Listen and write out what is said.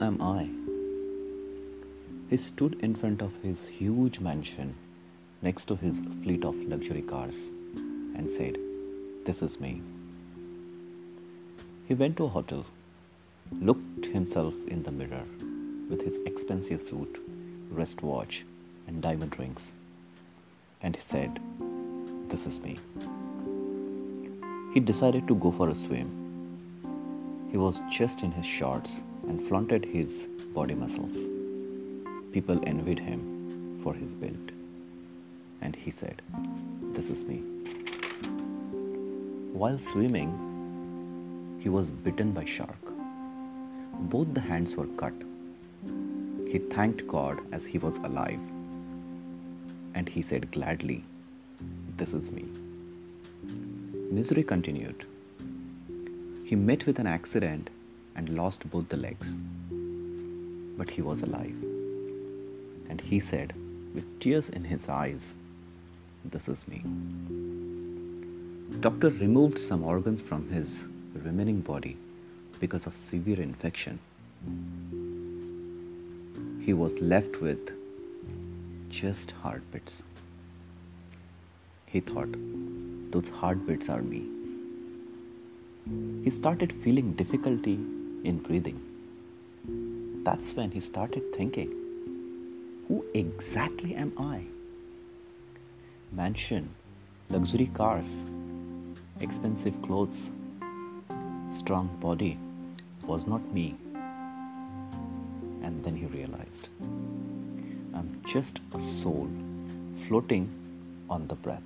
am I? He stood in front of his huge mansion next to his fleet of luxury cars and said, This is me. He went to a hotel, looked himself in the mirror with his expensive suit, wristwatch, and diamond rings, and he said, This is me. He decided to go for a swim. He was just in his shorts and flaunted his body muscles. People envied him for his build. And he said, This is me. While swimming, he was bitten by shark. Both the hands were cut. He thanked God as he was alive. And he said gladly, This is me. Misery continued. He met with an accident and lost both the legs. But he was alive. And he said, with tears in his eyes, This is me. Doctor removed some organs from his remaining body because of severe infection. He was left with just heartbeats. He thought, those heartbeats are me. He started feeling difficulty in breathing. That's when he started thinking, who exactly am I? Mansion, luxury cars, expensive clothes, strong body was not me. And then he realized, I'm just a soul floating on the breath.